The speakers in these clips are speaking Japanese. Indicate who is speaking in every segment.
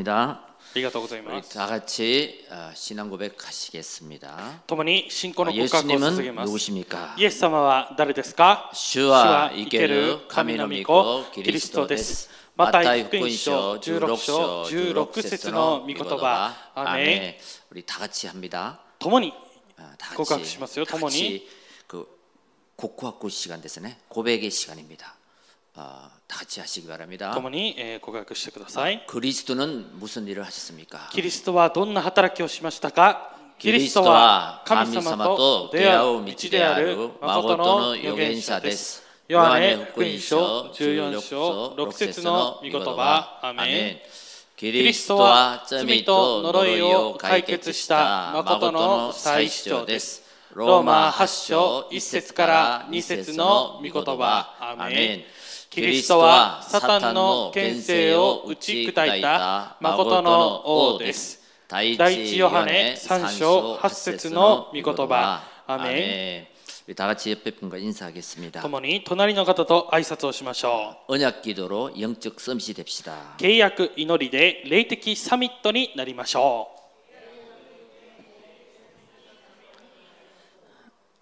Speaker 1: 입니다.
Speaker 2: ありがとうござい
Speaker 1: 우리
Speaker 2: ます。
Speaker 1: 다 같이 어, 신앙 고백 하시겠습니다.
Speaker 2: 共に信仰の告白を捧げ
Speaker 1: 예수님은
Speaker 2: ます。
Speaker 1: 누구십니까?
Speaker 2: イエス様は誰ですか
Speaker 1: 주와 이케르 카미노 미고 그리스도
Speaker 2: で
Speaker 1: 데스.
Speaker 2: す。マタ
Speaker 1: 마타이
Speaker 2: イ福音書
Speaker 1: 福音書
Speaker 2: 16章
Speaker 1: 16
Speaker 2: 16
Speaker 1: 節
Speaker 2: 節
Speaker 1: の
Speaker 2: の
Speaker 1: 미
Speaker 2: 御
Speaker 1: 거
Speaker 2: 言
Speaker 1: 바
Speaker 2: 葉。アーメン
Speaker 1: 아멘. 우리 다 같이 합니다.
Speaker 2: 共に
Speaker 1: 어, 다
Speaker 2: 告白
Speaker 1: 같이
Speaker 2: しますよ。
Speaker 1: 다
Speaker 2: 共に
Speaker 1: 같이 그 고쿠하쿠 시간 됐네. 고백의 시간입니다. 어, 다 같이 하시기 바랍니다.
Speaker 2: 共にえー告白してください。
Speaker 1: 그리스도는 무슨 일을 하셨습니까?
Speaker 2: キリストはどんな働きをしましたかキリストは神様と出会う道である誠の預言者です。ヨハネ福音書14章6節の御言葉。アーメン。
Speaker 1: キ
Speaker 2: リストは罪と呪いを解決した誠の再主張です。ローマ8章1節から2節の御言葉。アーメン。 キリストはサタンの権勢を打ち砕いた誠の王です。第一ヨハネ3章8節の御言葉。アーメン。
Speaker 1: 우리 다 같이 옆에 분과 인사하겠습니다.
Speaker 2: 共に隣の方と挨拶をしましょ
Speaker 1: 언약 기도로 영적 서밋이 됩시다.
Speaker 2: う。契約祈りで霊的サミットになりましょ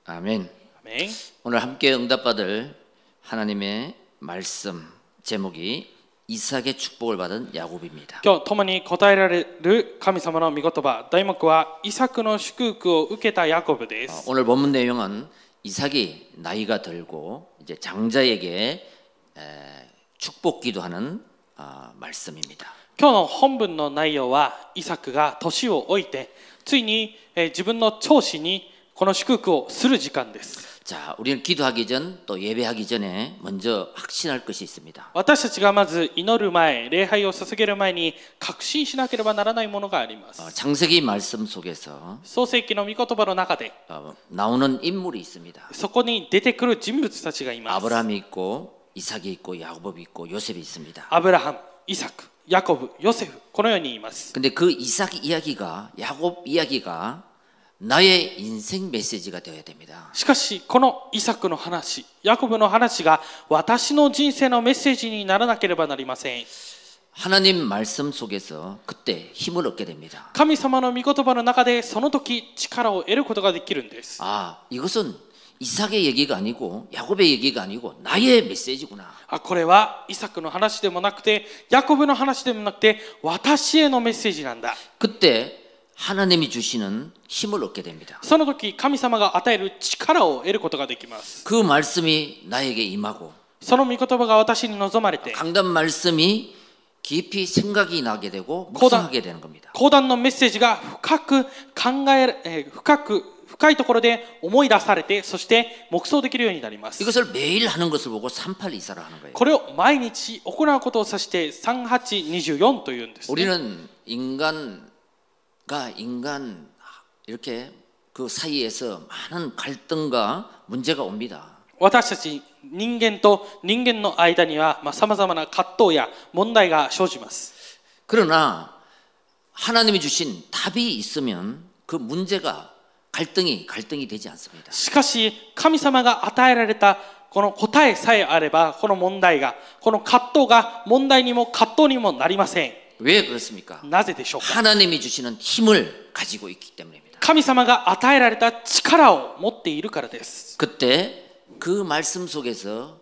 Speaker 1: 아멘.
Speaker 2: う。アーメン
Speaker 1: 오늘 함께 응답받을 하나님의 말씀 제목이 이삭의 축복을 받은 야곱입니다.
Speaker 2: 今日共に答えられる神様の御言葉題目はイサクの祝福を受けたヤコブで
Speaker 1: 어,
Speaker 2: す
Speaker 1: 오늘 본문 내용은 이삭이 나이가 들고 이제 장자에게 에, 축복 기도하는 어, 말씀입니다.
Speaker 2: 今日の本文の内容はイサクが年を老いてついにえー自分の長子にこの祝福をする時間です
Speaker 1: 자, 우리는 기도하기 전 또 예배하기 전에 먼저 확신할 것이 있습니다.
Speaker 2: 私たちがまず祈る前礼拝を捧げる前に確信しなければならないものがありま
Speaker 1: 어,
Speaker 2: す
Speaker 1: 창세기 말씀 속에서
Speaker 2: 創世記の御言葉の中で
Speaker 1: 어, 나오는 인물이 있습니다.
Speaker 2: そこに出てくる人物たちがいます
Speaker 1: 아브라함이 있고 이삭이 있고 야곱이 있고 요셉이 있습니다.
Speaker 2: アブラハムイサクヤコブヨセフこのように言います
Speaker 1: 근데 그 이삭 이야기가 야곱 이야기가
Speaker 2: しかしこのイサクの話ヤコブの話が私の人生のメッセージにならなければなりません
Speaker 1: 하나님 말씀 속에서 그때 힘을 얻게 됩니다.
Speaker 2: 神様の御言葉の中でその時力を得ることができるんです
Speaker 1: 아, 이것은 이삭의 얘기가 아니고 야곱의 얘기가 아니고 나의 메시지구나.
Speaker 2: あこれはイサクの話でもなくてヤコブの話でもなくて私へのメッセージなんだ
Speaker 1: 그때 하나님이 주시는 힘을 얻게 됩니다.
Speaker 2: その時神様が与える力を得ることができます
Speaker 1: 그 말씀이 나에게 임하고
Speaker 2: その御言葉が私に望まれて
Speaker 1: 강단 말씀이 깊이 생각이 나게 되고
Speaker 2: 고단-
Speaker 1: 묵상하게 되는 겁니다.
Speaker 2: 講談のメッセージが深く考え、えー深く深いところで思い出されてそして黙想できるようになります
Speaker 1: 이것을 매일 하는 것을 보고 38 이사를 하는 거예요.
Speaker 2: これを毎日行うことを指して3824というんです、ね、
Speaker 1: 우리는 인간 과 인간 이렇게 그 사이에서 많은 갈등과 문제가 옵니다.
Speaker 2: 私たち人間と人間の間にはさまざ、まな葛藤や問題が生じます
Speaker 1: 그러나 하나님이 주신 답이 있으면 그 문제가 갈등이 갈등이 되지 않습니다.
Speaker 2: しかし神様が与えられたこの答えさえあればこの問題がこの葛藤が問題にも葛藤にもなりません
Speaker 1: 왜 그렇습니까?
Speaker 2: なぜでしょうか
Speaker 1: 하나님이 주시는 힘을 가지고 있기 때문입니다.
Speaker 2: 神様が与えられた力を持っているからです
Speaker 1: 그때 그 말씀 속에서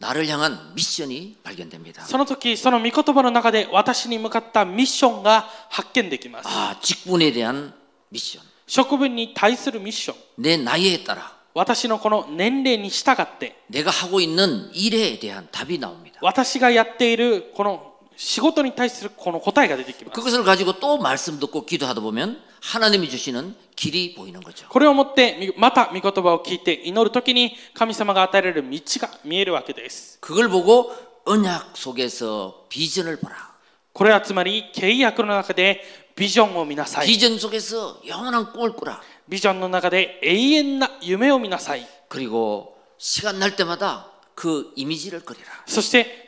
Speaker 1: 나를 향한 미션이 발견됩니다.
Speaker 2: その時その御言葉の中で私に向かったミッションが発見できます
Speaker 1: 아, 직분에 대한 미션.
Speaker 2: 職分に対するミッション
Speaker 1: 내 나이에 따라
Speaker 2: 私のこの年齢に従って
Speaker 1: 내가 하고 있는 일에 대한 답이 나옵니다.
Speaker 2: 私がやっているこの 仕事に対するこの答えが出てきます
Speaker 1: 그것을 가지고 또 말씀 듣고 기도하다 보면 하나님이 주시는 길이 보이는 거죠.
Speaker 2: これをもってみまた御言葉を聞いて祈る時に神様が与えられる道が見えるわけです
Speaker 1: 그걸 보고 언약 속에서 비전을 보라.
Speaker 2: これはつまり契約の中でビジョンを見なさい
Speaker 1: 비전 속에서 영원한 꿈을 꾸라.
Speaker 2: ビジョンの中で永遠な夢を見なさい
Speaker 1: 그리고 시간 날 때마다 그 이미지를 그리라.
Speaker 2: そして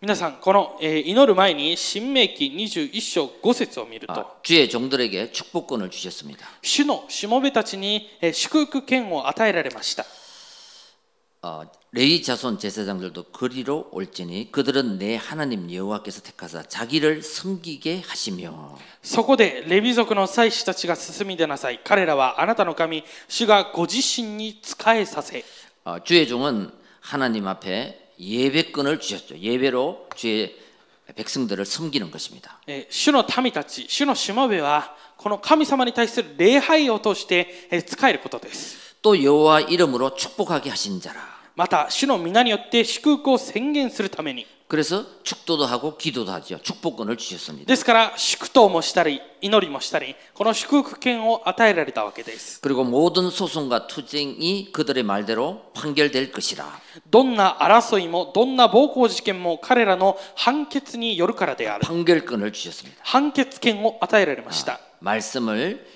Speaker 2: 皆さんこの、えー祈る前に新明記21章5節を見ると、
Speaker 1: 아, 주의 종들에게 축복권을 주셨습니다.
Speaker 2: 主のしもべたちに、えー祝福権を与えられました
Speaker 1: 어, 레위 자손 제사장들도 그리로 올지니 그들은 내 하나님 여호와께서 택하사 자기를 섬기게 하시며
Speaker 2: そこでレビ族の祭司たちが進み出なさい彼らはあなたの神主がご自身に仕えさせ
Speaker 1: 어, 주의 종은 하나님 앞에 예배권을 주셨죠. 예배로 주의 백성들을 섬기는 것입니다.
Speaker 2: えー主の民たち主のしもべはこの神様に対する礼拝を通して、えー仕えることです
Speaker 1: 또 여호와 이름으로 축복하게 하신 자라.
Speaker 2: また主の皆によって祝福を宣言するために
Speaker 1: 그래서 축도도 하고 기도도 하죠. 축복권을 주셨습니다.
Speaker 2: ですから祝祷もしたり祈りもしたりこの祝福権を与えられたわけです
Speaker 1: 그리고 모든 소송과 투쟁이 그들의 말대로 판결될 것이라.
Speaker 2: どんな争いもどんな暴行事件も彼らの判決によるからである
Speaker 1: 판결권을 주셨습니다.
Speaker 2: 判決権を与えられました
Speaker 1: 말씀을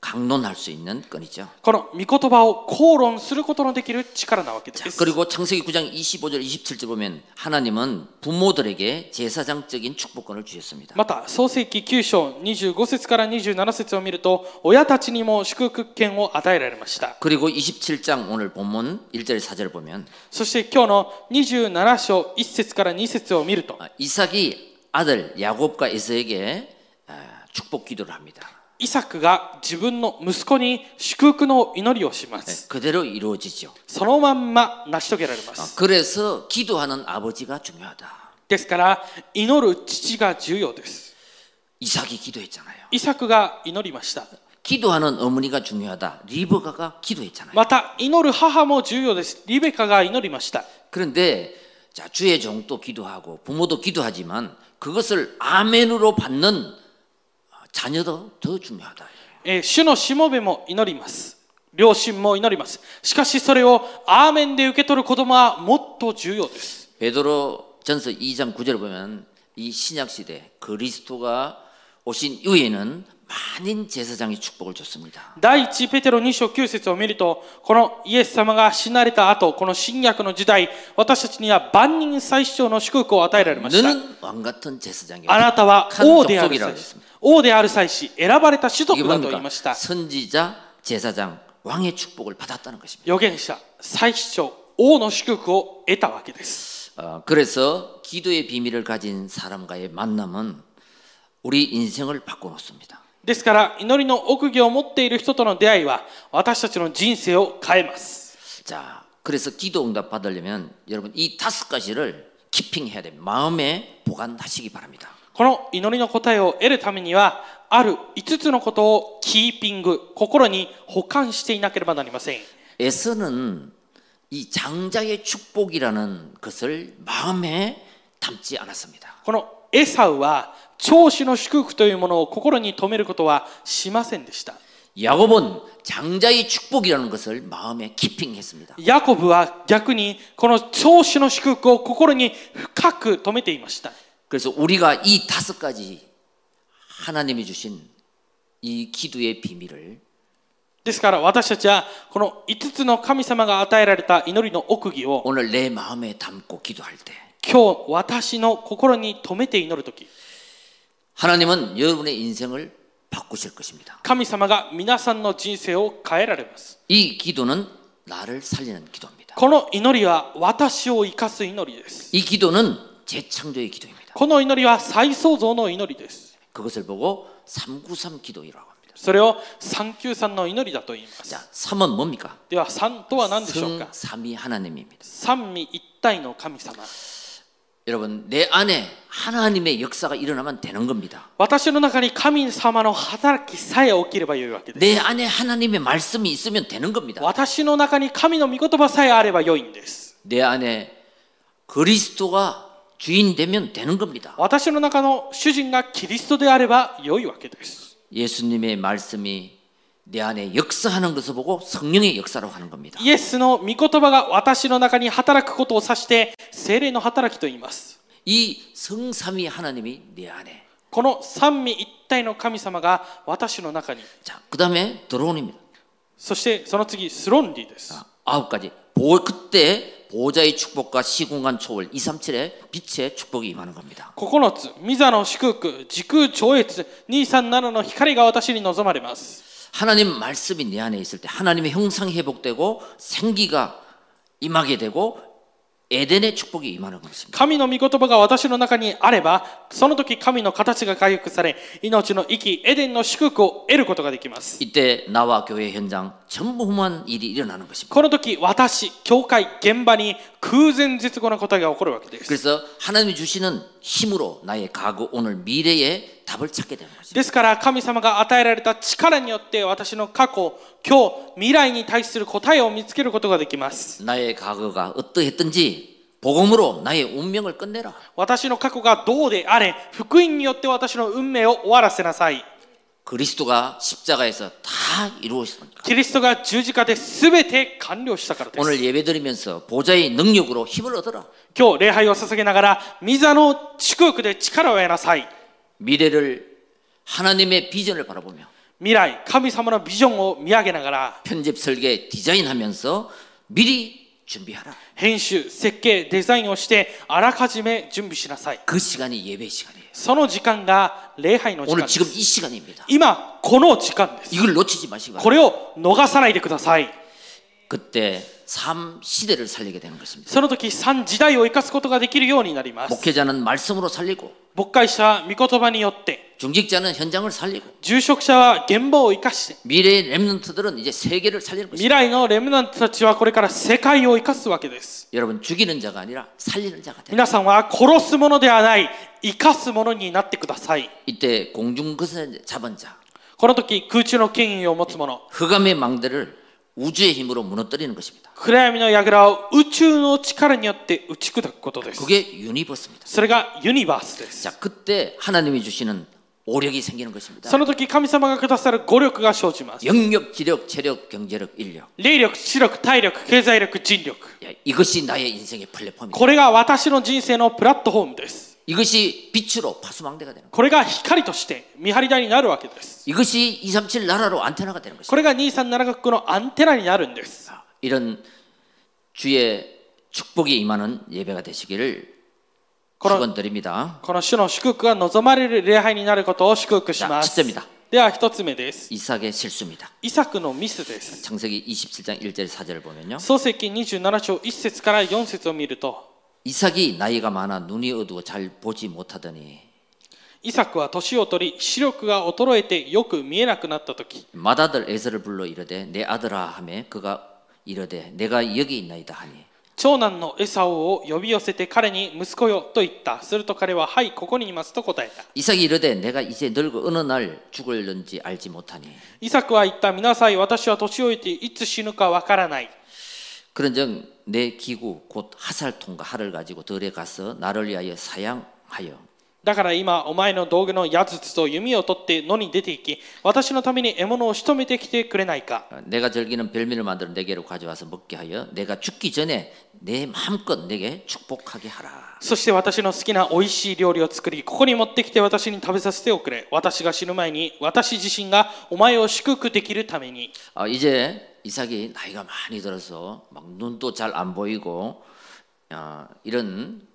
Speaker 1: 강론할 수 있는 건이죠.
Speaker 2: この御言葉を口論することのできる力なわけで
Speaker 1: 자,
Speaker 2: す
Speaker 1: 그리고 창세기 9장 25절 27절 보면 하나님은 부모들에게 제사장적인 축복권을 주셨습니다.
Speaker 2: また創世記9章25節から27節を見ると親たちにも祝福権を与えられました
Speaker 1: 그리고 27장 오늘 본문 1절 4절 보면
Speaker 2: そして今日の27章1節から2節を見ると
Speaker 1: 아, 이삭이 아들 야곱과 에서에게 아, 축복 기도를 합니다.
Speaker 2: イサクが自分の息子に祝福の祈りをしま
Speaker 1: 네,
Speaker 2: す
Speaker 1: 그대로 이루어지죠.
Speaker 2: そのまんま成し遂げられま
Speaker 1: 아,
Speaker 2: す
Speaker 1: 그래서 기도하는 아버지가 중요하다.
Speaker 2: ですから祈る父が重要です
Speaker 1: 이삭이 기도했잖아요.
Speaker 2: イサクが祈りました
Speaker 1: 기도하는 어머니가 중요하다. 리버가가 기도했잖아요.
Speaker 2: また祈る母も重要ですリベカが祈りました
Speaker 1: 그런데 자, 주의 종도 기도하고 부모도 기도하지만 그것을 아멘으로 받는 자녀도 더 중요하다.
Speaker 2: えー主のしもべも祈ります両親も祈りますしかしそれをアーメンで受け取る子供はもっと重要です
Speaker 1: 베드로 전서 2장 9절을 보면 이 신약 시대 그리스도가 오신 이후에는 많은 제사장이 축복을 줬습니다.
Speaker 2: 第一ペテロ2章9節を見るとこのイエス様が死なれた後この新約の時代私たちには万人最小の祝福を与えられました
Speaker 1: 너는 왕 같은 제사장이야.
Speaker 2: あなたは
Speaker 1: 한
Speaker 2: 王である
Speaker 1: 족속이라고
Speaker 2: 祭司
Speaker 1: 했습니다.
Speaker 2: 王である祭司選ばれた種族
Speaker 1: 이게
Speaker 2: だと言い
Speaker 1: 뭡니까?
Speaker 2: ました
Speaker 1: 선지자, 제사장, 왕의 축복을 받았다는 것입니다.
Speaker 2: 預言者祭司長王の祝福を得たわけです
Speaker 1: 어, 그래서 기도의 비밀을 가진 사람과의 만남은 우리 인생을 바꿔놓습니다.
Speaker 2: ですから祈りの奥義を持っている人との出会いは私たちの人生を変えます
Speaker 1: 자, 그래서 기도 응답 받으려면 여러분 이 다섯 가지를 키핑해야 됩니다. 마음에 보관하시기 바랍니다.
Speaker 2: この祈りの答えを得るためにはある5つのことをキーピング心に保管していなければなりません
Speaker 1: 에서는 이 장자의 축복이라는 것을 마음에 담지 않았습니다.
Speaker 2: このエサウは 長子の祝福というものを心に留めることはしませんでした
Speaker 1: 야곱은 장자의 축복이라는 것을 마음에 키핑했습니다.
Speaker 2: ヤコブは逆にこの長子の祝福を心に深く留めていました
Speaker 1: 그래서 우리가 이 다섯 가지 하나님이 주신 이 기도의 비밀을
Speaker 2: ですから私たちはこの5つの神様が与えられた祈りの奥義を
Speaker 1: 오늘 내 마음에 담고 기도할 때
Speaker 2: 今日私の心に留めて祈るとき
Speaker 1: 하나님은 여러분의 인생을 바꾸실 것입니다.
Speaker 2: 神様が皆さんの人生を変えられます
Speaker 1: 이 기도는 나를 살리는 기도입니다.
Speaker 2: この祈りは私を生かす祈りです
Speaker 1: 이 기도는 재창조의 기도입니다.
Speaker 2: この祈りは再創造の祈りです
Speaker 1: 그것을 보고 393 기도이라고 합니다.
Speaker 2: それを393の祈りだと言います
Speaker 1: 자, 3은 뭡니까?
Speaker 2: では3とは何でしょうか
Speaker 1: 성삼위 하나님입니다.
Speaker 2: 三位一体の神様
Speaker 1: 여러분, 내 안에 하나님의 역사가 일어나면 되는 겁니다.
Speaker 2: 私の中に神様の働きさえ起きればよいわけです
Speaker 1: 내 안에 하나님의 말씀이 있으면 되는 겁니다.
Speaker 2: 私の中に神の御言葉さえあればよいんです
Speaker 1: 내 안에 그리스도가 주인 되면 되는 겁니다.
Speaker 2: 私の中の主人がキリストであればよいわけです
Speaker 1: 예수님의 말씀이 내 안에 역사하는 것을 보고 성령의 역사로 하는 겁니다.
Speaker 2: イエスの御言葉が私の中に働くことを指して精霊の働きと言います
Speaker 1: 이 성삼위 하나님이 내 안에
Speaker 2: この三位一体の神様が私の中に
Speaker 1: 자, 그 다음에 드론입니다.
Speaker 2: そしてその次スロンディです
Speaker 1: 아, 아홉 가지 보, 그때 보좌의 축복과 시공간 초월 237의 빛의 축복이 임하는 겁니다.
Speaker 2: 9つ、ミザの祝福、時空超越、237の光が私に望まれます。
Speaker 1: 하나님 말씀이 내 안에 있을 때 하나님의 형상이 회복되고 생기가 임하게 되고 에덴의 축복이 임하는 것입니다.
Speaker 2: 神の御言葉が私の中にあれば、その時神の形が回復され、命の息、エデンの祝福を得ることができます。
Speaker 1: 이때 나와 교회 현장 전무후무한 일이 일어나는 것입니다.
Speaker 2: この時、私、教会、現場に 空前絶後なことが起こるわけです。
Speaker 1: 그래서 하나님이 주시는 힘으로 나의 과거, 오늘, 미래의 답을 찾게 되는 것입니다.
Speaker 2: ですから神様が与えられた力によって私の過去、今日、未来に対する答えを見つけることができます。
Speaker 1: 나의 과거가 어떠했든지 복음으로 나의 운명을 끝내라.
Speaker 2: 私の過去がどうであれ、福音によって私の運命を終わらせなさい。
Speaker 1: 그리스도가 십자가에서 다 이루었으니까.
Speaker 2: キリストが十字架で全て完了したからです。
Speaker 1: 오늘 예배드리면서 보좌의 능력으로 힘을 얻어라.
Speaker 2: 今日礼拝を捧げながら、御座の祝福で力を得なさい。
Speaker 1: 미래를 하나님의 비전을 바라보며
Speaker 2: 未来、神様のビジョンを見上げながら、
Speaker 1: 편집 설계 디자인하면서 미리 준비하라.
Speaker 2: 編集、設計、デザインをして、あらかじめ準備しなさい。
Speaker 1: 그 시간이 예배 시간이에요.
Speaker 2: その時間が礼拝の時間
Speaker 1: 오늘
Speaker 2: で
Speaker 1: 지금
Speaker 2: す。
Speaker 1: 이 시간입니다.
Speaker 2: 今、この時間です。
Speaker 1: 이걸 놓치지 마시고
Speaker 2: これを逃さないでください。
Speaker 1: 그때 삶 시대를 살리게 되는 것입니다.
Speaker 2: その時、3時代を生かすことができるようになります。
Speaker 1: 목회자는 말씀으로 살리고
Speaker 2: 牧会者は御言葉によって、
Speaker 1: 중직자는 현장을 살리고
Speaker 2: 住職者は現場を生かして、
Speaker 1: 미래의 렘넌트들은 이제 세계를 살리는
Speaker 2: 未
Speaker 1: 것입니다.
Speaker 2: 来のレムナントたちはこれから世界を生かすわけです。
Speaker 1: 여러분 죽이는 자가 아니라 살리는 자가 돼.
Speaker 2: 皆さんは殺すものではない、生かすものになってください。
Speaker 1: 이때 공중 것을 잡은 자,
Speaker 2: この時、空中の権威を持つ者、
Speaker 1: 흑암의 망대를 우주의 힘으로 무너뜨리는 것입니다.
Speaker 2: 暗闇の櫓を宇宙の力によって打ち砕くことです。
Speaker 1: 그게 유니버스입니다.
Speaker 2: それがユニバースです。
Speaker 1: 자, 그때 하나님이 주시는 오력이 생기는 것입니다.
Speaker 2: その時、神様がくださる語力が生じます。
Speaker 1: 영력, 지력, 체력, 경제력, 인력.
Speaker 2: 霊力、知力、体力、経済力、人力。
Speaker 1: 야, 이것이 나의 인생의 플랫폼입니다.
Speaker 2: これが私の人生のプラットフォームです。
Speaker 1: 이것이 빛으로 파수망대가 되는 거예요.
Speaker 2: これが光として見張り台になるわけです。
Speaker 1: 이것이 237 나라로 안테나가 되는 것입니다.
Speaker 2: これが237学区のアンテナになるんです。
Speaker 1: 이런 주의 축복이 임하는 예배가 되시기를
Speaker 2: この
Speaker 1: 축원드립니다.
Speaker 2: この主の祝福が望まれる礼拝になることを祝福しま
Speaker 1: 자
Speaker 2: す
Speaker 1: 첫째입니다
Speaker 2: 。では一つ目です。
Speaker 1: 이삭의 실수입니다.
Speaker 2: イサクのミスです。
Speaker 1: 창세기 27장 1절 4절을 보면요.
Speaker 2: 創世記27章1節から4節を見ると、
Speaker 1: 이삭이 나이가 많아 눈이 어두워 잘 보지 못하더니
Speaker 2: イサクは年を取り、視力が衰えてよく見えなくなった時、
Speaker 1: 맏아들 에서를 불러 이르되 내 아들아 하매 그가 이르되 내가 여기 있나이다 하니
Speaker 2: 長男のエサオを呼び寄せて彼に息子よと言った。すると彼は、はい、ここにいますと答えた。
Speaker 1: 이삭이 이르되 내가 이제 늙어 어느 날 죽을는지 알지 못하니
Speaker 2: イサクは言った、見なさい、私は年老いていつ死ぬかわからない。
Speaker 1: 그런즉 내 기구 곧 하살통과 활을 가지고 들에 가서 나를 위하여 사양하여
Speaker 2: だから今、お前の道具の矢筒と弓を取って野に出て行き、私のために獲物を仕留めてきてくれないか。
Speaker 1: 어, 내가 즐기는 별미를 만들어 내게로 가져와서 먹게 하여 내가 죽기 전에 내 마음껏 내게 축복하게 하라.
Speaker 2: そして私の好きな美味しい料理を作り、ここに持ってきて私に食べさせておくれ。私が死ぬ前に、私自身がお前を祝福できるために。
Speaker 1: 아, 이제 이삭이 나이가 많이 들어서 막 눈도 잘 안 보이고 어, 이런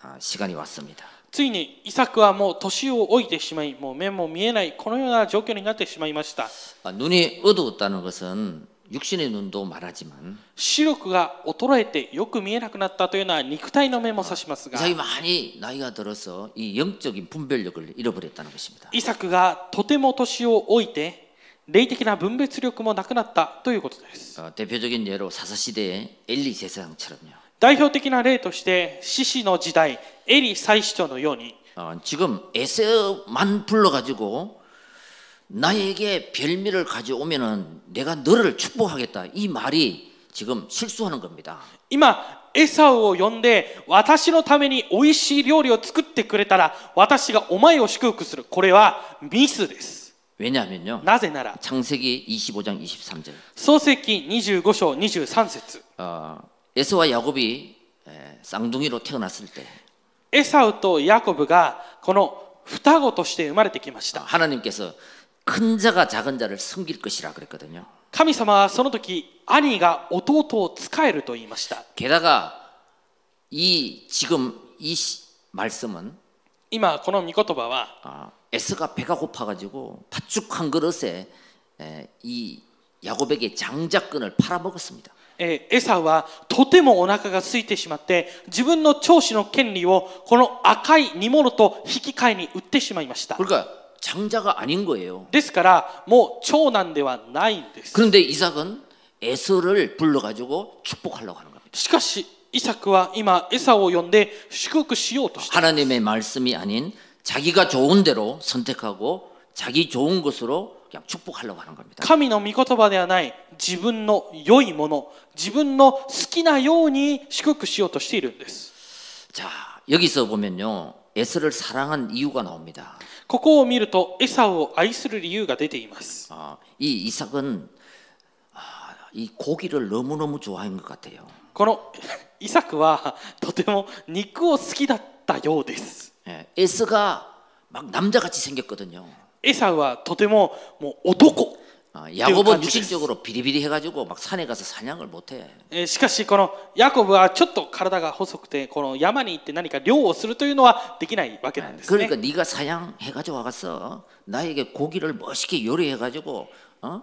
Speaker 1: 아, 시간이 왔습니다.
Speaker 2: ついにイサクはもう年を老いてしまい、もう目も見えない、このような状況になってしまいました。
Speaker 1: 아, 눈이 어두웠다는 것은 육신의 눈도 말하지만
Speaker 2: 視力が衰えてよく見えなくなったというのは肉体の目も指しますが、
Speaker 1: 이삭이 많이 나이가 들어서 이 영적인 분별력을 잃어버렸다는 것입니다.
Speaker 2: イサクがとても年を老いて、 霊的な分別力もなくなったということです。
Speaker 1: 어, 대표적인 예로 사사시대의 엘리 제사장처럼요.
Speaker 2: 代表的な例として、獅子の時代、エリ祭司長のように、
Speaker 1: 어, 지금 에서만 불러가지고 나에게 별미를 가져오면은 내가 너를 축복하겠다 이 말이 지금 실수하는 겁니다.
Speaker 2: 今、エサウを呼んで、私のために美味しい料理を作ってくれたら、私がお前を祝福する。これはミスです。
Speaker 1: 왜냐하면요.
Speaker 2: なぜなら、
Speaker 1: 창세기 25장 23절
Speaker 2: 創世記25章23節
Speaker 1: 어, 에서와 야곱이 에, 쌍둥이로 태어났을 때
Speaker 2: エサウとヤコブがこの双子として生まれてきました。
Speaker 1: 하나님께서 큰 자가 작은 자를 섬길 것이라 그랬거든요.
Speaker 2: 神様はその時兄が弟を使えると言いました
Speaker 1: 게다가 이 지금 이 시- 말씀은
Speaker 2: 今この御言葉は
Speaker 1: 아, 에스가 배가 고파가지고 팥죽 한 그릇에 에, 이 야곱에게 장자끈을 팔아먹었습니다.
Speaker 2: えーエサウはとてもお腹が空いてしまって自分の長子の権利をこの赤い煮物と引き換えに売ってしまいました
Speaker 1: 그러니까 장자가 아닌 거예요.
Speaker 2: ですからもう長男ではないんです
Speaker 1: 그런데 이삭은 에서를 불러가지고 축복하려고 하는 겁니다.
Speaker 2: しかし イサクは今エサを呼んで祝福しようとして
Speaker 1: 하나님의 말씀이 아닌 자기가 좋은 대로 선택하고 자기 좋은 것으로 그냥 축복하려고 하는 겁니다.
Speaker 2: 神の御言葉ではない自分の良いもの自分の好きなように祝福しようとしているんです
Speaker 1: 자 여기서 보면요 에서를 사랑한 이유가 나옵니다.
Speaker 2: ここを見るとエサウを愛する理由が出ています
Speaker 1: 아, 이 이삭은 아, 이 고기를 너무 너무 좋아한 것 같아요.
Speaker 2: このイサクはとても肉を好きだったようです
Speaker 1: 예, 에서가 막 남자같이 생겼거든요.
Speaker 2: エサウはとてももう男
Speaker 1: 아,
Speaker 2: 感
Speaker 1: 야곱은
Speaker 2: じです。
Speaker 1: 육신적으로 비리비리해가지고 막 산에 가서 사냥을 못해.
Speaker 2: えーしかしこのヤコブはちょっと体が細くてこの山に行って何か漁をするというのはできないわけなんですね
Speaker 1: 그러니까 네가 사냥해가지고 와서 나에게 고기를 멋있게 요리해가지고 어?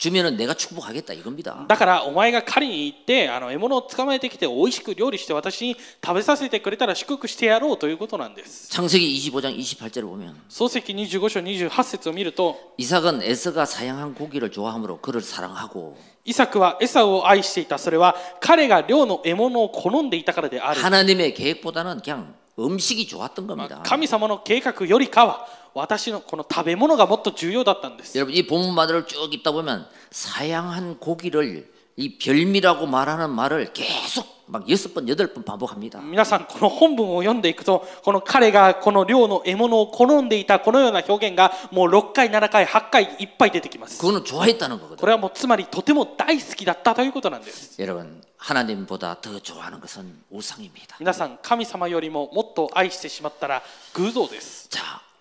Speaker 1: 주면은 내가 축복하겠다 이겁니다.
Speaker 2: だからお前が狩りに行ってあの獲物を捕まえてきて美味しく料理して私に食べさせてくれたら祝福してやろうということなんです
Speaker 1: 창세기 25장 28절을 보면
Speaker 2: 漱石25章28節を見ると
Speaker 1: 이삭은 에서가 사냥한 고기를 좋아하므로 그를 사랑하고
Speaker 2: イサクはエサウを愛していたそれは彼が漁の獲物を好んでいたからである
Speaker 1: 하나님의 계획보다는 그냥 음식이 좋았던
Speaker 2: まあ
Speaker 1: 겁니다.
Speaker 2: 神様の計画よりかは 私のこの食べ物がもっと重要だったんです
Speaker 1: 여러분 이 본문마다를 쭉 읽다 보면 사양한 고기를 이 별미라고 말하는 말을 계속 막 여섯 번 여덟 번 반복합니다.
Speaker 2: 皆さんこの本文を読んでいくとこの彼がこの漁の獲物を好んでいたこのような表現がもう6回7回8回いっぱい出てきます
Speaker 1: 그거는 좋아했다는
Speaker 2: こ
Speaker 1: 거거든요.
Speaker 2: れはもうつまりとても大好きだったということなんです
Speaker 1: 여러분 하나님보다 더 좋아하는 것은 우상입니다.
Speaker 2: 皆さん神様よりももっと愛してしまったら偶像です、
Speaker 1: 자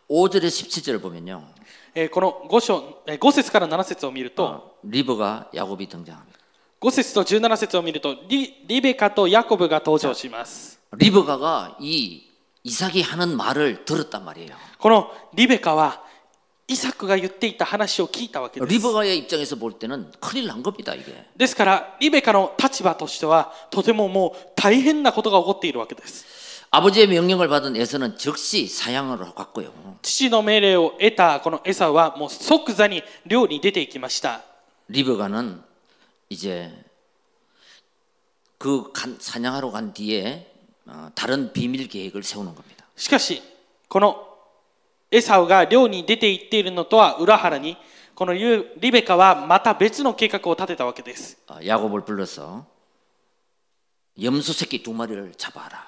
Speaker 1: 5절에 17절을 보면요.
Speaker 2: えーこの 5, 章えー5節から7節を見ると、
Speaker 1: 어, 리버가 야곱이 등장합니다.
Speaker 2: 5節と17節を見るとリリベカとヤコブが登場します
Speaker 1: 리버가가 이 이삭이 하는 말을 들었단 말이에요.
Speaker 2: このリベカはイサクが言っていた話を聞いたわけです
Speaker 1: 리버가의 입장에서 볼 때는 큰일 난 겁니다 이게.
Speaker 2: ですからリベカの立場としてはとてももう大変なことが起こっているわけです
Speaker 1: 아버지의 명령을 받은 에서는 즉시 사양을 갔고요.
Speaker 2: 父の命令を得たこのエサウはもう即座に漁に出ていきました
Speaker 1: 리버가는 이제 그 간- 사냥하러 간 뒤에 어, 다른 비밀 계획을 세우는 겁니다.
Speaker 2: しかしこのエサウが漁に出て行っているのとは裏腹にこのユリベカはまた別の計画を立てたわけです
Speaker 1: 어, 야곱을 불러서 염소 새끼 두 마리를 잡아라.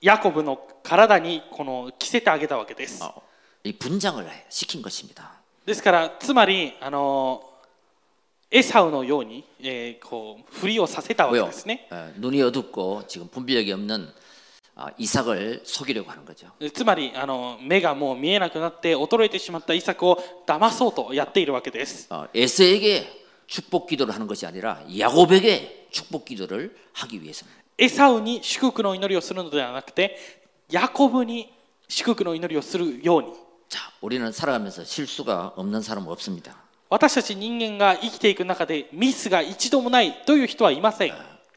Speaker 2: ヤコブの体にこの着せてあげたわけです、
Speaker 1: 어, 이 분장을 시킨 것입니다.
Speaker 2: ですからつまりあのエサウのように、えーこう振りをさせたわけ
Speaker 1: 왜요?
Speaker 2: ですね
Speaker 1: 에, 눈이 어둡고 지금 분별력이 없는 아, 이삭을 속이려고 하는 거죠.
Speaker 2: つまりあの目がもう見えなくなって衰えてしまったイサクを騙そうとやっているわけです
Speaker 1: 어, 에스에게 축복 기도를 하는 것이 아니라 야곱에게 축복 기도를 하기 위해서입니다.
Speaker 2: エサウに祝福の祈りをするのではなくてヤコブに祝福の祈りをするように
Speaker 1: 자, 우리는 살아가면서 실수가 없는 사람은 없습니다.
Speaker 2: 私たち人間が生きていく中でミスが一度もないという人はいません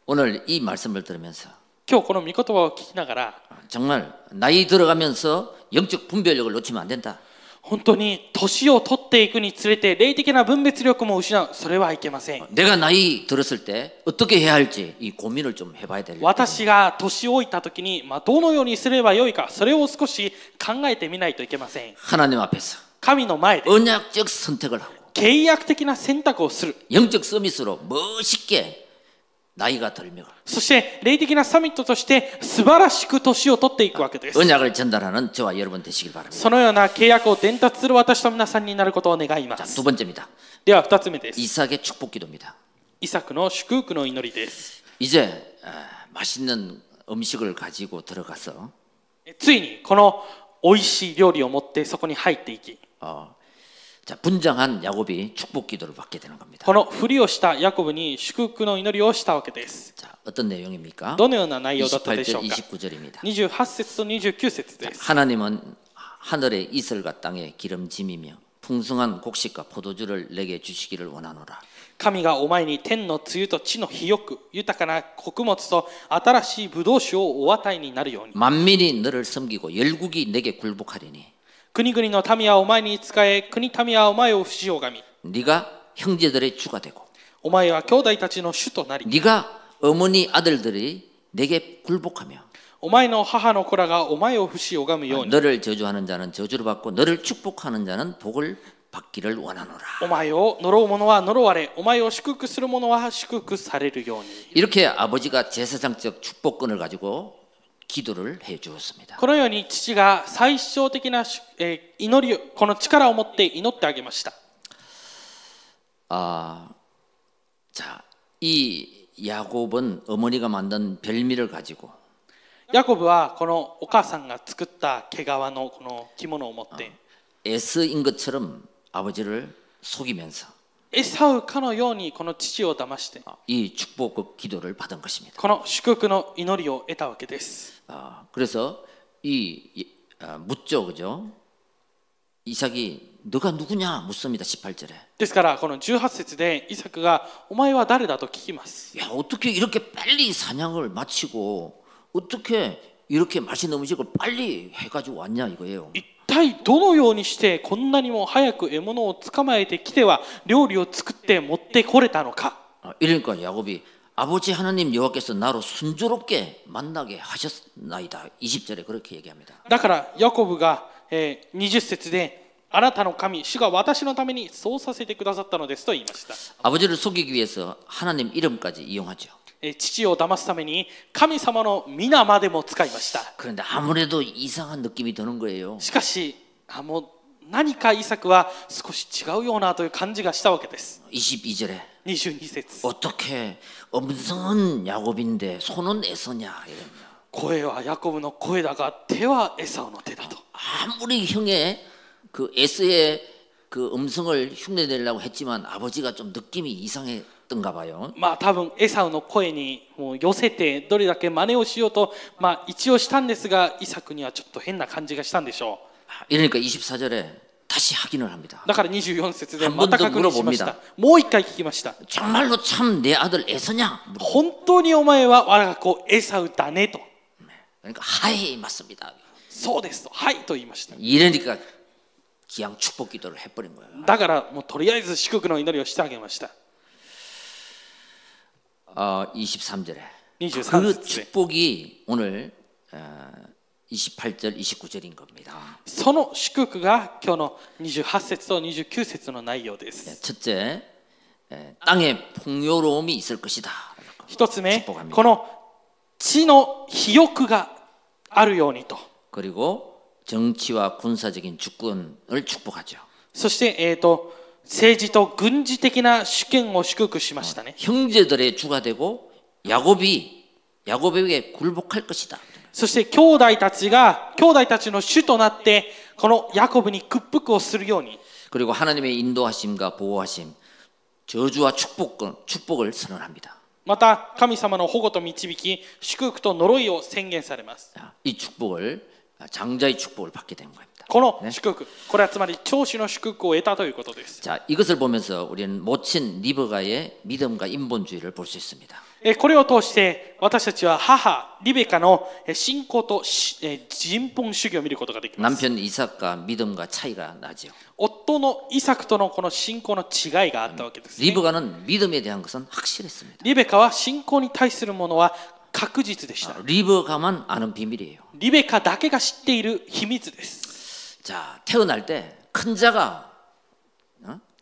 Speaker 1: 오늘 이 말씀을 들으면서
Speaker 2: 今日この御言葉を聞きながら
Speaker 1: 정말 나이 들어가면서 영적 분별력을 놓치면 안 된다.
Speaker 2: 本当に年を取っていくにつれて霊的な分別力も失うそれはいけません
Speaker 1: 내가 나이 들었을 때 어떻게 해야 할지 이 고민을 좀 해봐야 될
Speaker 2: 私が年老いた時に、まあ、どのようにすればよいかそれを少し考えてみないといけません
Speaker 1: 하나님 앞에서
Speaker 2: 神の前で
Speaker 1: 언약적 선택을 하고
Speaker 2: 契約的な選択をする
Speaker 1: 영적 서밋으로 멋있게 나이가 들며
Speaker 2: そして霊的なサミットとして素晴らしく年を取っていくわけです
Speaker 1: 언약을 전달하는 저와 여러분 되시길 바랍니다.
Speaker 2: そのような契約を伝達する私と皆さんになることを願いま
Speaker 1: 자,
Speaker 2: す
Speaker 1: 두 번째입니다.
Speaker 2: では2つ目です
Speaker 1: 이삭의 축복 기도입니다.
Speaker 2: イサクの祝福の祈りです
Speaker 1: 이제 아, 맛있는 음식을 가지고 들어가서
Speaker 2: ついにこの美味しい料理を持ってそこに入っていき
Speaker 1: 어, 자, 분장한 야곱이 축복 기도를 받게 되는 겁니다.
Speaker 2: このふりをしたヤコブに祝福の祈りをしたわけです
Speaker 1: 자, 어떤 내용입니까?
Speaker 2: どのような内容だったでしょ
Speaker 1: 28절
Speaker 2: うか
Speaker 1: 29절입니다.
Speaker 2: 28節と29節です
Speaker 1: 하나님은 하늘의 이슬과 땅의 기름짐이며 풍성한 곡식과 포도주를 내게 주시기를 원하노라.
Speaker 2: 神がお前に天の露と地の肥沃豊かな穀物と新しいブドウ酒をお与えになるように
Speaker 1: 만민이 너를 섬기고 열국이 내게 굴복하리니
Speaker 2: 国々の民はお前に仕え国民はお前を不死をがみ
Speaker 1: 네가 형제들의 주가 되고
Speaker 2: お前は兄弟たちの主となり
Speaker 1: 네가 어머니 아들들이 내게 굴복하며
Speaker 2: お前の母の子らがお前を不死をがむように
Speaker 1: 너를 저주하는 자는 저주를 받고 너를 축복하는 자는 복을 받기를 원하노라.
Speaker 2: お前を呪う者は呪われお前を祝福する者は祝福されるように
Speaker 1: 이렇게 아버지가 제사장적 축복권을 가지고 기도를 해 주었습니다.
Speaker 2: このように父が最小的なしえー祈りをこの力を持って祈ってあげました
Speaker 1: 아, 자, 이 야곱은 어머니가 만든 별미를 가지고
Speaker 2: ヤコブはこのお母さんが作った毛皮のこの着物を持って
Speaker 1: 에스인 것처럼 아버지를 속이면서
Speaker 2: エサウかのようにこの父を騙して
Speaker 1: 이 축복 기도를 받은 것입니다.
Speaker 2: この祝福の祈りを得たわけです
Speaker 1: 아, 그래서 이, 이 아, 묻죠, 그죠? 이삭이 너가 누구냐 묻습니다. 18절에.
Speaker 2: ですからこの18節でイサクが「お前は誰だ?」と聞きます
Speaker 1: 야 어떻게 이렇게 빨리 사냥을 마치고 어떻게 이렇게 맛있는 음식을 빨리 해가지고 왔냐 이거예요.
Speaker 2: 一体どのようにしてこんなにも早く獲物を捕まえてきては料理を作って持ってこれたのか
Speaker 1: 아, 이러니까 야곱이 아버지 하나님 여호와께서 나로 순조롭게 만나게 하셨나이다. 20절에 그렇게 얘기합니다.
Speaker 2: だからヤコブが、えー20節で「あなたの神主が私のためにそうさせてくださったのです」と言いました、
Speaker 1: 아버지를 속이기 위해서 하나님 이름까지 이용하죠.
Speaker 2: えー父を騙すために神様の皆までも使いました
Speaker 1: 그런데 아무래도 이상한 느낌이 드는 거예요.
Speaker 2: しかしあもう 何かイサクは少し違うようなという感じがしたわけです
Speaker 1: 22절에
Speaker 2: 22節
Speaker 1: 어떻게 음성은 야곱인데 손은 에서냐 이러면
Speaker 2: 声はヤコブの声だが手はエサウの手だと
Speaker 1: 아무리 형의 그 에스의 그 음성을 흉내내려고 했지만 아버지가 좀 느낌이 이상했던가 봐요.
Speaker 2: まあ多分エサウの声にもう寄せてどれだけ真似をしようとまあ一応したんですがイサクにはちょっと変な感じがしたんでしょ
Speaker 1: 이러니까 24절에 다시 확인을 합니다.
Speaker 2: うだから24節で
Speaker 1: 한
Speaker 2: ま
Speaker 1: 번
Speaker 2: た
Speaker 1: 더
Speaker 2: 確認しまし
Speaker 1: 물어봅니다
Speaker 2: たもう一回聞きました
Speaker 1: 정말로 참 내 아들 에서냐? 물어.
Speaker 2: 本当にお前は我が子エサウだねと
Speaker 1: 그러니까 하이 맞습니다.
Speaker 2: そうですとはいと言いました
Speaker 1: 이러니까 기양 축복 기도를 해버린 거예요.
Speaker 2: だからもうとりあえず祝福の祈りをしてあげました
Speaker 1: 어, 23절에
Speaker 2: 23
Speaker 1: 그
Speaker 2: 節で
Speaker 1: 축복이 오늘 어, 28절, 29절인 겁니다.
Speaker 2: その祝福が今日の28節と29節の内容です
Speaker 1: 첫째, 에, 땅에 풍요로움이 있을 것이다.
Speaker 2: 一つ目
Speaker 1: 축복합니다.
Speaker 2: この地の肥沃があるようにと
Speaker 1: 그리고 정치와 군사적인 주권을 축복하죠.
Speaker 2: そして、えー、と政治と軍事的な主権を祝福しましたね
Speaker 1: 형제들의 주가 되고 야곱이 야곱에게 굴복할 것이다.
Speaker 2: そして兄弟たちが兄弟たちの主となってこのヤコブに屈服をするように
Speaker 1: 그리고 하나님의 인도하심과 보호하심, 저주와 축복을, 축복을 선언합니다.
Speaker 2: また神様の保護と導き祝福と呪いを宣言されます
Speaker 1: 자, 이 축복을 장자의 축복을 받게 된 겁니다.
Speaker 2: この祝福、これはつまり長子の祝福を得たということです。
Speaker 1: 자, 이것을 보면서 우리는 모친 리버가의 믿음과 인본주의를 볼 수 있습니다.
Speaker 2: これを通して私たちは母リベカの信仰と人本主義を見ることができます。夫のイサクとのこの信仰の違いがあったわけです、ね。
Speaker 1: リベカ믿음에대한것은확실했습니 다。
Speaker 2: リベカは信仰に対するものは確実でした。
Speaker 1: リベカ만아는비밀이에 요。
Speaker 2: リベカだけが知っている秘密です。
Speaker 1: 자태어날때큰자가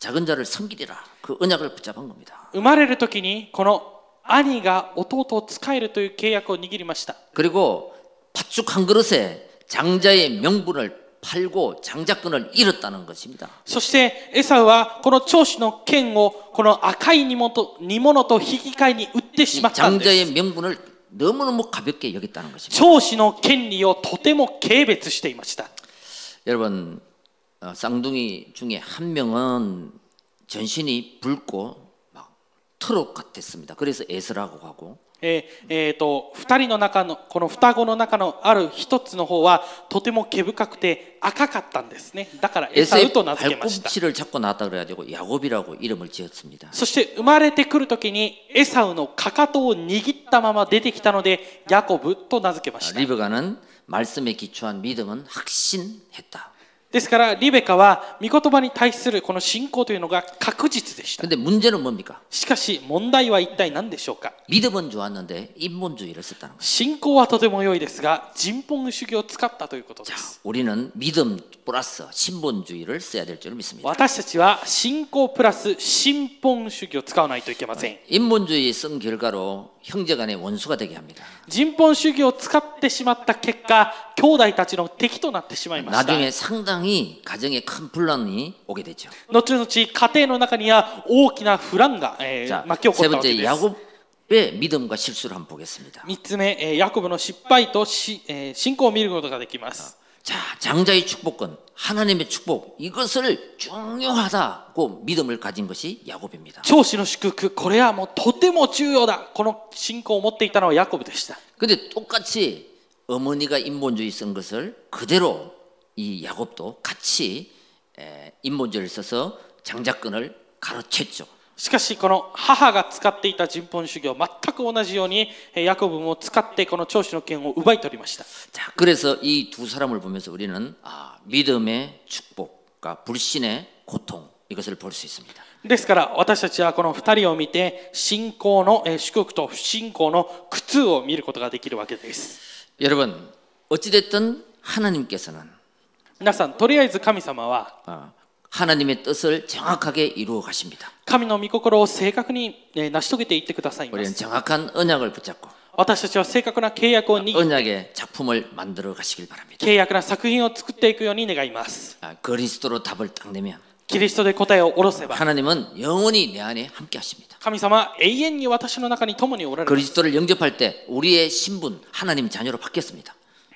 Speaker 1: 작은 자를 섬기리 라. 그 언약을 붙잡은 겁니 다.
Speaker 2: 生まれる時にこの兄が弟を仕えるという契約を握りました
Speaker 1: 그리고 팥죽 한 그릇에 장자의 명분을 팔고 장자권을 잃었다는 것입니다.
Speaker 2: そしてエサウはこの長子の剣をこの赤い煮物煮物と引き換えに売ってし
Speaker 1: 이
Speaker 2: まったんです
Speaker 1: 장자의 명분을 너무너무 가볍게 여겼다는 것입니다.
Speaker 2: 長子の権利をとても軽蔑していました
Speaker 1: 여러분 어, 쌍둥이 중에 한 명은 전신이 붉고 막 트럭 같았습니다. 그래서 에스라고 하고
Speaker 2: えーえーと2人の中のこの双子の中のある一つの方はとても毛深くて赤かったんですねだからエサウ
Speaker 1: 에스의
Speaker 2: と名付けました
Speaker 1: 발꿈치를 잡고 나왔다 그래가지고 야곱이라고 이름을 지었습니다.
Speaker 2: そして生まれてくるときにエサウのかかとを握ったまま出てきたのでヤコブと名付けました
Speaker 1: 리브가는 말씀에 기초한 믿음은 확신했다.
Speaker 2: ですからリベカは御言葉に対するこの信仰というのが確実でした
Speaker 1: 근데 문제는 뭡니까?
Speaker 2: しかし問題は一体何でしょうか
Speaker 1: 믿음은 좋았는데 인본주의를 썼다는 거죠.
Speaker 2: 信仰はとても良いですが人本主義を使ったということで
Speaker 1: 자,
Speaker 2: す
Speaker 1: 우리는 믿음 플러스 신본주의를 써야 될 줄 믿습니다.
Speaker 2: 私たちは信仰プラス信本主義を使わないといけません
Speaker 1: 인본주의 쓴 결과로 형제간의 원수가 되게 합니다.
Speaker 2: 人本主義を使ってしまった結果兄弟たちの敵となってしまいました
Speaker 1: 나중에 상당히 가정에 큰 분란이 오게 되죠.
Speaker 2: 後々家庭の中には大きな不乱が、えー
Speaker 1: 자,
Speaker 2: 巻き起こ
Speaker 1: 세
Speaker 2: ったわけ
Speaker 1: 번째
Speaker 2: です
Speaker 1: 야곱의 믿음과 실수를 한번 보겠습니다.
Speaker 2: 3つ目、えーヤコブの失敗とし、えー信仰を見ることができます
Speaker 1: 자, 장자의 축복권, 하나님의 축복 이것을 중요하다고 믿음을 가진 것이 야곱입니다.
Speaker 2: 長子の祝福これはもうとても重要だこの信仰を持っていたのはヤコブでした
Speaker 1: 근데 똑같이 어머니가 인본주의 쓴 것을 그대로 이 야곱도 같이 에, 인본주의를 써서 장자권을 가로챘죠.
Speaker 2: しかしこの母が使っていた人本主義を全く同じようにえーヤコブも使ってこの長子の権を奪い取りました
Speaker 1: 자, 그래서 이 두 사람을 보면서 우리는 아, 믿음의 축복과 불신의 고통 이것을 볼 수 있습니다.
Speaker 2: ですから私たちはこの2人を見て信仰のえー祝福と不信仰の苦痛を見ることができるわけです
Speaker 1: 여러분 어찌됐든 하나님께서는
Speaker 2: 皆さんとりあえず神様は
Speaker 1: 어, 하나님의 뜻을 정확하게 이루어 가십니다.
Speaker 2: 神の御心を正確にえー成し遂げていってくださいま
Speaker 1: 우리는
Speaker 2: す
Speaker 1: 정확한 언약을 붙잡고
Speaker 2: 私たちは正確な契約を握り
Speaker 1: 언약의 작품을 만들어 가시길 바랍니다.
Speaker 2: 契約な作品を作っていくように願います
Speaker 1: 아, 그리스도로 답을 딱 내면
Speaker 2: キリストで答えを下ろせば
Speaker 1: 하나님은 영원히 내 안에 함께 하십니다.
Speaker 2: 神様は永遠に私の中に共におられます
Speaker 1: 그리스도를 영접할 때 우리의 신분 하나님 자녀로 바뀌었습니다.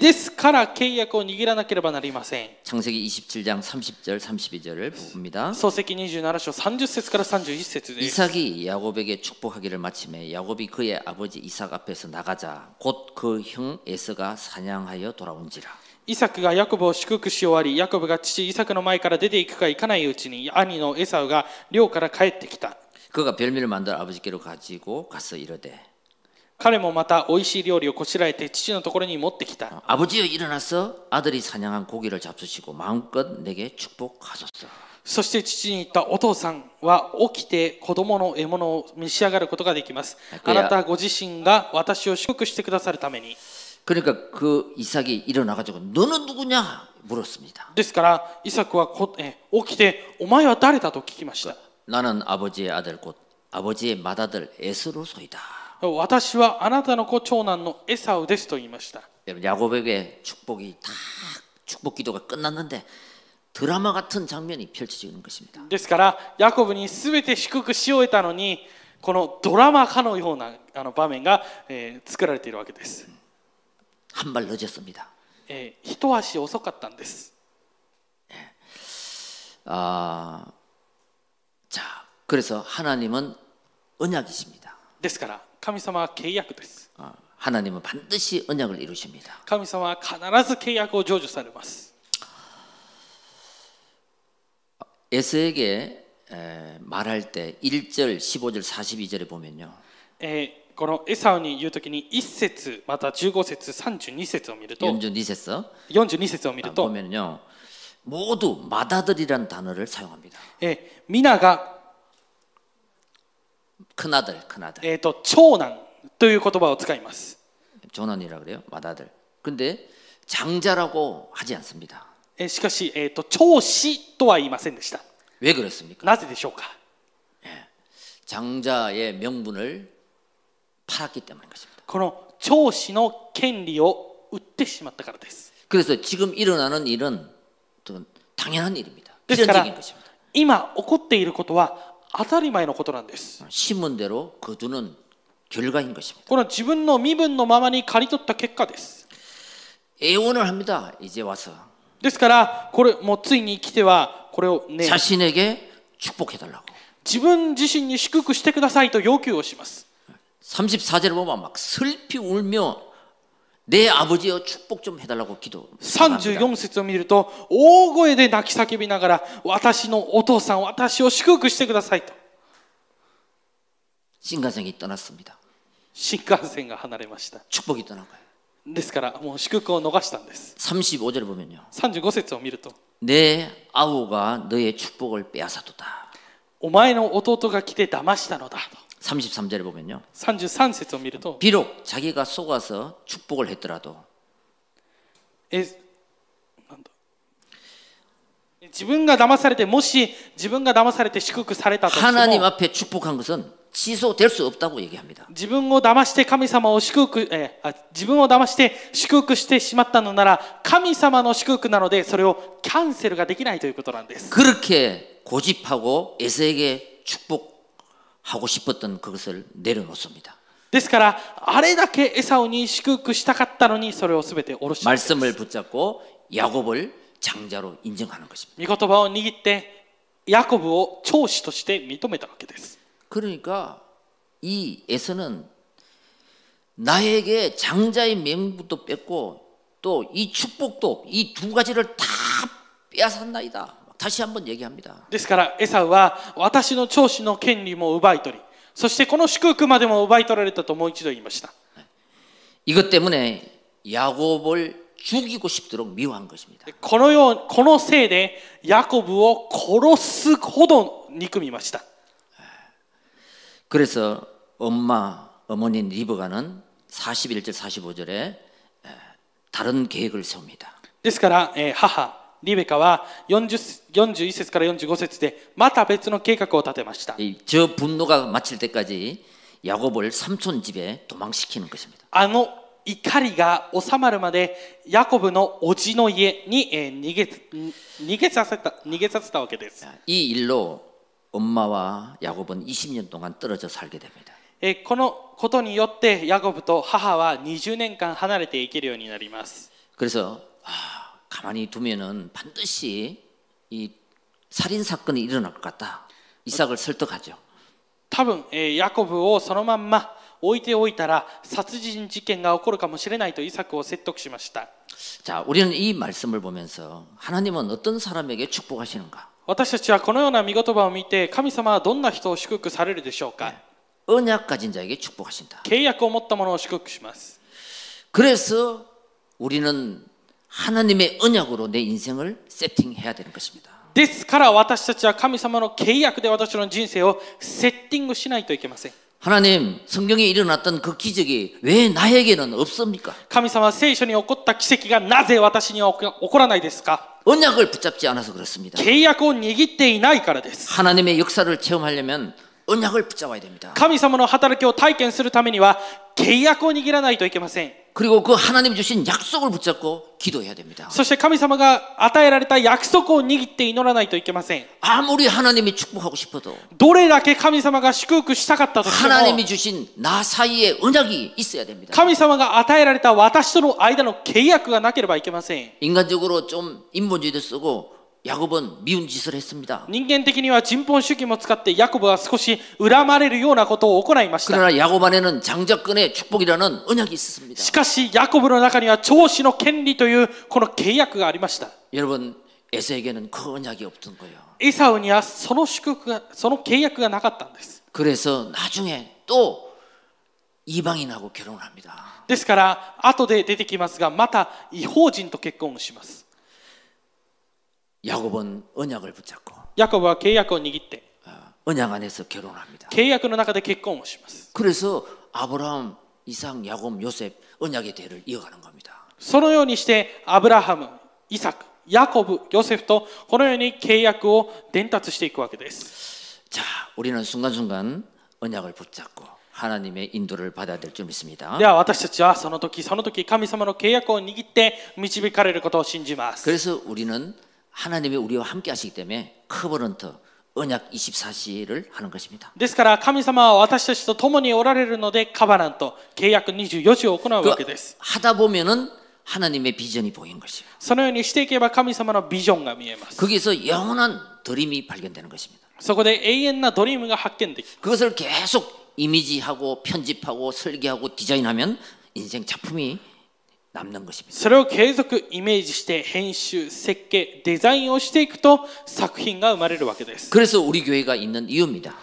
Speaker 2: ですから契約を握らなければなりません
Speaker 1: 창세기 27장 30절 32절을 봅니다.
Speaker 2: 創世記27章30節から31節です
Speaker 1: 이삭이 야곱에게 축복하기를 마침에 야곱이 그의 아버지 이삭 앞에서 나가자 곧 그 형 에서가 사냥하여 돌아온지라
Speaker 2: イサクがヤコブを祝福し終わりヤコブが父イサクの前から出ていくか行かないうちに兄のエサウが寮から帰ってきた
Speaker 1: 그가 별미를 만들어 아버지께로 가지고 가서 이르되
Speaker 2: 彼もまた美味しい料理をこしらえて父のところに持ってきた
Speaker 1: 아버지여 일어나서 아들이 사냥한 고기를 잡수시고 마음껏 내게 축복하소서
Speaker 2: そして父に言ったお父さんは起きて子供の獲物を召し上がることができますあなたご自身が私を祝福してくださるために
Speaker 1: 그러니까 그 이삭이 일어나 가지고 너는 누구냐 물었습니다.
Speaker 2: ですからイサクはこえ起きてお前は誰だと聞きました
Speaker 1: 나는 아버지의 아들 곧 아버지의 맏아들 에스로소이다.
Speaker 2: 私はあなたの子長男のエサウですと言いました
Speaker 1: 여러분 야곱에게 축복이 다 축복 기도가 끝났는데 드라마 같은 장면이 펼쳐지는 것입니다.
Speaker 2: ですからヤコブに全て祝福し終えたのにこのドラマ化のようなあの場面が、えー作られているわけです、
Speaker 1: 한 발 늦었습니다.
Speaker 2: えー一足遅かったんです
Speaker 1: 아, 자, 그래서 하나님은 언약이십니다.
Speaker 2: ですから 神様は契約です
Speaker 1: 아, 하나님은 반드시 언약을 이루십니다.
Speaker 2: 神様は必ず契約を成就されます
Speaker 1: 에스에게 에, 말할 때 1절, 15절, 42절에 보면요.
Speaker 2: えーこのエサウに言うときに1節また15節32節を見ると
Speaker 1: 연주 니세서
Speaker 2: 42節を見ると、
Speaker 1: 보면요. 모두 맏아들이란 단어를 사용합니다.
Speaker 2: えー皆が、
Speaker 1: 큰아들, 큰아들.
Speaker 2: えっ、と長男という言葉を使います。
Speaker 1: 전원이라 그래요. 맏아들. 근데 장자라고 하지 않습니다. えしかし、えっ、と長子とは言いませんでした。왜 그렇습니까?
Speaker 2: なぜでしょうか? 예.
Speaker 1: 장자의 명분을 팔았기 때문인 것입니다.
Speaker 2: この長子の権利を売ってしまったからです.
Speaker 1: 그래서 지금 일어나는 일은 당연한 일입니다. 필연적인 것입니다.
Speaker 2: 今起こっていることは当たり前のことなんです
Speaker 1: 신문대로 거두는 결과인 것입니다.
Speaker 2: この自分の身分のままに刈り取った結果です
Speaker 1: 애원을 합니다. 이제 와서
Speaker 2: ですからこれもうついに来てはこれをね
Speaker 1: 자신에게 축복해달라고.
Speaker 2: 自分自身に祝福してくださいと要求をします
Speaker 1: 34절을 보면 막 슬피 울며 내 아버지여 축복 좀 해달라고 기도.
Speaker 2: 34節を見ると大声で泣き叫びながら私のお父さん私を祝福してくださいと
Speaker 1: 신간생이 떠났습니다.
Speaker 2: 新幹線が離れました
Speaker 1: 축복이 떠난 거예요.
Speaker 2: ですからもう祝福を逃したんです
Speaker 1: 35절을 보면요.
Speaker 2: 35節を見ると
Speaker 1: 내 아우가 너의 축복을 빼앗아도다.
Speaker 2: お前の弟が来て騙したのだと
Speaker 1: 33절에 보면요.
Speaker 2: 33節を見ると
Speaker 1: 비록 자기가 속아서 축복을 했더라도
Speaker 2: えなんだ自分が騙されてもし自分が騙されて祝福されたとして
Speaker 1: 하나님
Speaker 2: も
Speaker 1: 앞에 축복한 것은 취소될 수 없다고 얘기합니다.
Speaker 2: 自分を騙して神様を祝福、えーあ自分を騙して祝福してしまったのなら神様の祝福なのでそれをキャンセルができないということなんです
Speaker 1: 그렇게 고집하고 에세에게 축복 하고 싶었던 그것을 내려놓습니다.
Speaker 2: ですからあれだけエサウに祝福したかったのにそれを全て下ろしたんです
Speaker 1: 말씀을 붙잡고 야곱을 장자로 인정하는 것입니다.
Speaker 2: 御言葉を握ってヤコブを長子として認めたわけです
Speaker 1: 그러니까 이 에서는 나에게 장자의 명분도 뺐고 또 이 축복도 이 두 가지를 다 빼앗았나이다. 다시 한번 얘기합니다.
Speaker 2: ですからエサウは私の長子の権利も奪い取りそしてこの祝福までも奪い取られたともう一度言いました
Speaker 1: 이것 때문에 야곱을 죽이고 싶도록 미워한 것입니다.
Speaker 2: このようこのせいでヤコブを殺すほど憎みました
Speaker 1: 그래서 엄마 어머니 리브가는 41절 45절에 다른 계획을 세웁니다.
Speaker 2: ですから、えー母 リベカは40 41節から45節でまた別の計画を立てました
Speaker 1: 이- 저 분노가 마칠 때까지 야곱을 삼촌 집에 도망시키는 것입니다.
Speaker 2: あの怒りが収まるまでヤコブの叔父の家に、えー逃げ逃げさせた逃げさせたわけです
Speaker 1: 이 일로 엄마와 야곱은 20년 동안 떨어져 살게 됩니다.
Speaker 2: えーこのことによってヤコブと母は20年間離れていけるようになります
Speaker 1: 그래서 아, 가만히 두면은 반드시 이 살인 사건이 일어날 것 같다. 이삭을 설득하죠.
Speaker 2: 多分、えーヤコブをそのまんま置いておいたら殺人事件が起こるかもしれないとイサクを説得しました
Speaker 1: 자, 우리는 이 말씀을 보면서 하나님은 어떤 사람에게 축복하시는가?
Speaker 2: 私たちはこのような見言葉を見て神様はどんな人を祝福されるでしょうか
Speaker 1: 언약 가진 자에게 축복하신다.
Speaker 2: 契約を持った者を祝福します
Speaker 1: 그래서 우리는 하나님의 언약으로 내 인생을 세팅해야 되는 것입니다.
Speaker 2: ですから私たちは神様の契約で私の人生をセッティングしないといけません
Speaker 1: 하나님, 성경에 일어났던 그 기적이 왜 나에게는 없습니까?
Speaker 2: 神様は聖書に起こった奇跡がなぜ私には起こ起こらないですか
Speaker 1: 언약을 붙잡지 않아서 그렇습니다.
Speaker 2: 契約を握っていないからです
Speaker 1: 하나님의 역사를 체험하려면 언약을 붙잡아야 됩니다.
Speaker 2: 神様の働きを体験するためには 契約を握らないといけません
Speaker 1: 그리고 그 하나님 주신 약속을 붙잡고 기도해야 됩니다.
Speaker 2: そして神様が与えられた約束を握って祈らないといけません
Speaker 1: 아무리 하나님이 축복하고 싶어도
Speaker 2: どれだけ神様が祝福したかったとしても
Speaker 1: 하나님이 주신 나 사이에 언약이 있어야 됩니다.
Speaker 2: 神様が与えられた私との間の契約がなければいけません
Speaker 1: 인간적으로 좀 인본주의도 쓰고 야곱은 미운 짓을 했습니다.
Speaker 2: 人間的には人本主義も使ってヤコブは少し恨まれるようなことを行いました
Speaker 1: 그러나 야곱 안에는 장자권의 축복이라는 언약이 있었습니다.
Speaker 2: しかしヤコブの中には長子の権利というこの契約がありました
Speaker 1: 여러분 에서에게는 그 언약이 없던 거예요.
Speaker 2: エサウにはその祝福がその契約がなかったんです
Speaker 1: 그래서 나중에 또 이방인하고 결혼을 합니다.
Speaker 2: ですから後で出てきますがまた違法人と結婚をします
Speaker 1: 야곱은 언약을 붙잡고
Speaker 2: ヤコブは契約を握って
Speaker 1: 아, 언약 안에서 결혼을 합니다.
Speaker 2: 契約の中で結婚をします
Speaker 1: 그래서 아브라함, 이삭, 야곱, 요셉 언약의 대를 이어가는 겁니다.
Speaker 2: そのようにしてアブラハム、イサク、ヤコブ、ヨセフとこのように契約を伝達していくわけです。
Speaker 1: 자, 우리는 순간순간 언약을 붙잡고 하나님의 인도를 받아야 될 줄 믿습니다.
Speaker 2: では私たちはその時その時神様の契約を握って導かれることを信じます。
Speaker 1: 그래서 우리는 하나님이 우리와 함께 하시기 때문에 커버런트 언약 24시를 하는 것입니다.
Speaker 2: ですから神様は私たちと共におられるのでカバナント契約24時を行うわけ
Speaker 1: 그
Speaker 2: です。
Speaker 1: 하다 보면은 하나님의 비전이 보이는 것이에요.
Speaker 2: そのようにしていけば神様のビジョンが見えます。
Speaker 1: 거기서 영원한 드림이 발견되는 것입니다.
Speaker 2: そこで永遠なドリームが発見できる。
Speaker 1: 그것을 계속 이미지하고 편집하고 설계하고 디자인하면 인생 작품이 남는 것입니다.
Speaker 2: それを継続イメージして編集、設計、デザインをしていくと作品が生まれるわけです。
Speaker 1: 그래서 우리 교회가 있는 이유입니다.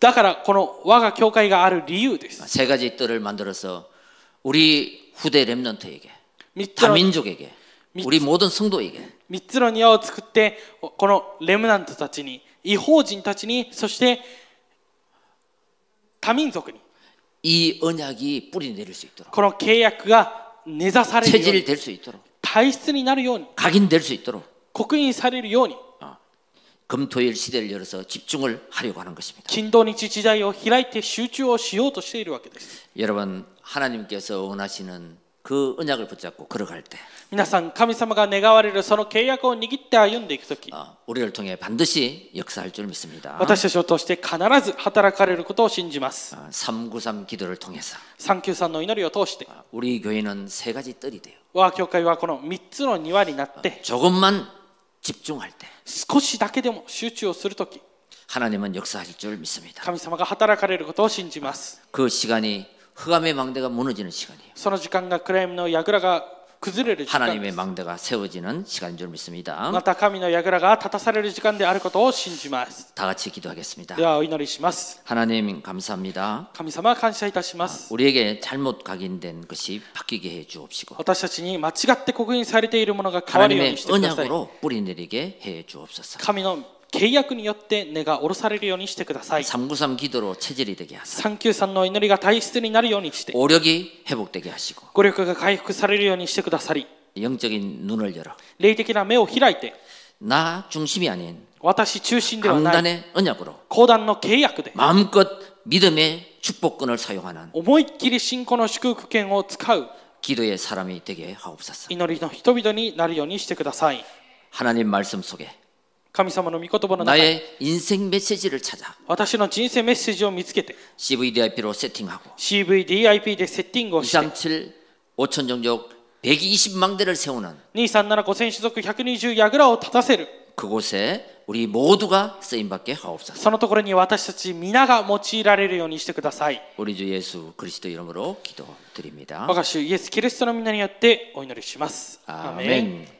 Speaker 2: だからこの我が教会がある理由です。
Speaker 1: 세 가지 뜰을 만들어서 우리 후대 랩런트에게
Speaker 2: 3つの
Speaker 1: 다민족에게 우리 모든 성도에게
Speaker 2: 三つの庭を作ってこのレムナントたちに違法人たちにそして多民族に
Speaker 1: 이 언약이 뿌리 내릴 수 있도록
Speaker 2: この契約が根ざされるように
Speaker 1: 체질될 수 있도록
Speaker 2: 体質になるように
Speaker 1: 각인될 수 있도록
Speaker 2: 刻印されるように
Speaker 1: 금토일 시대를 열어서 집중을 하려고 하는 것입니다.
Speaker 2: 金土日時代を開いて集中をしようとしているわけです
Speaker 1: 여러분 하나님께서 원하시는 그 언약을 붙잡고 걸어갈 때
Speaker 2: 皆さん神様が願われるその契約を握って歩んでいくとき
Speaker 1: 어, 우리를 통해 반드시 역사할 줄 믿습니다.
Speaker 2: 私たちを通して必ず働かれることを信じます
Speaker 1: 어, 393 기도를 통해서
Speaker 2: 393の祈りを通して
Speaker 1: 어, 우리 교회는 세 가지 뜰이 돼요.
Speaker 2: 我が教会はこの3つの庭になって
Speaker 1: 조금만 집중할 때
Speaker 2: 少しだけでも集中をするとき
Speaker 1: 하나님은 역사하실 줄 믿습니다.
Speaker 2: 神様が働かれることを信じます。
Speaker 1: 그 시간이 흑암의 망대가 무너지는 시간이에요.
Speaker 2: その時間が暗闇の櫓が崩れる時間で
Speaker 1: 하나님의
Speaker 2: す。
Speaker 1: 망대가 세워지는 시간인 줄 믿습니다.
Speaker 2: また神の櫓が立たされる時間であることを信じます。
Speaker 1: 다 같이 기도하겠습니다.
Speaker 2: ではお祈りします。
Speaker 1: 하나님 감사합니다.
Speaker 2: 神様感謝いたします。
Speaker 1: 우리에게 잘못 각인된 것이 바뀌게 해 주옵시고
Speaker 2: 私たちに間違って刻印されているものが変わるよう
Speaker 1: 하나님의
Speaker 2: にしてください。
Speaker 1: 언약으로 뿌리 내리게 해 주옵소서.
Speaker 2: 神の 契約によって根が下ろされるようにしてください。
Speaker 1: 393 기도로 체질이 되게 하사
Speaker 2: 393の祈りが体質になるようにして、
Speaker 1: 오력이 회복되게 하시고
Speaker 2: 語力が回復されるようにしてくださり、
Speaker 1: 영적인 눈을 열어
Speaker 2: 霊的な目を開いて、
Speaker 1: 나 중심이 아닌
Speaker 2: 私中心ではない、
Speaker 1: 강단의 언약으로
Speaker 2: 講談の契約で、
Speaker 1: 마음껏 믿음의 축복권을 사용하는
Speaker 2: 思いっきり信仰の祝福権を使う
Speaker 1: 기도의 사람이 되게 하옵소서.
Speaker 2: 祈りの人々になるようにしてください
Speaker 1: 하나님 말씀 속에
Speaker 2: 神様の御言葉の中で
Speaker 1: 나의 인생 메시지를 찾아
Speaker 2: 私の人生メッセージを見つけて
Speaker 1: CVDIP로 세팅하고
Speaker 2: CVDIP でセッティングをして
Speaker 1: 237 5천 종족 120만 대를 세우는
Speaker 2: 2375000種族120櫓を立たせる
Speaker 1: 그곳에 우리 모두가 쓰임 받게 하옵소서.
Speaker 2: そのところに私たち皆が用いられるようにしてください
Speaker 1: 우리 주 예수 그리스도 이름으로 기도드립니다.
Speaker 2: 我が主イエス・キリストの皆によってお祈りしますアーメン
Speaker 1: 아멘.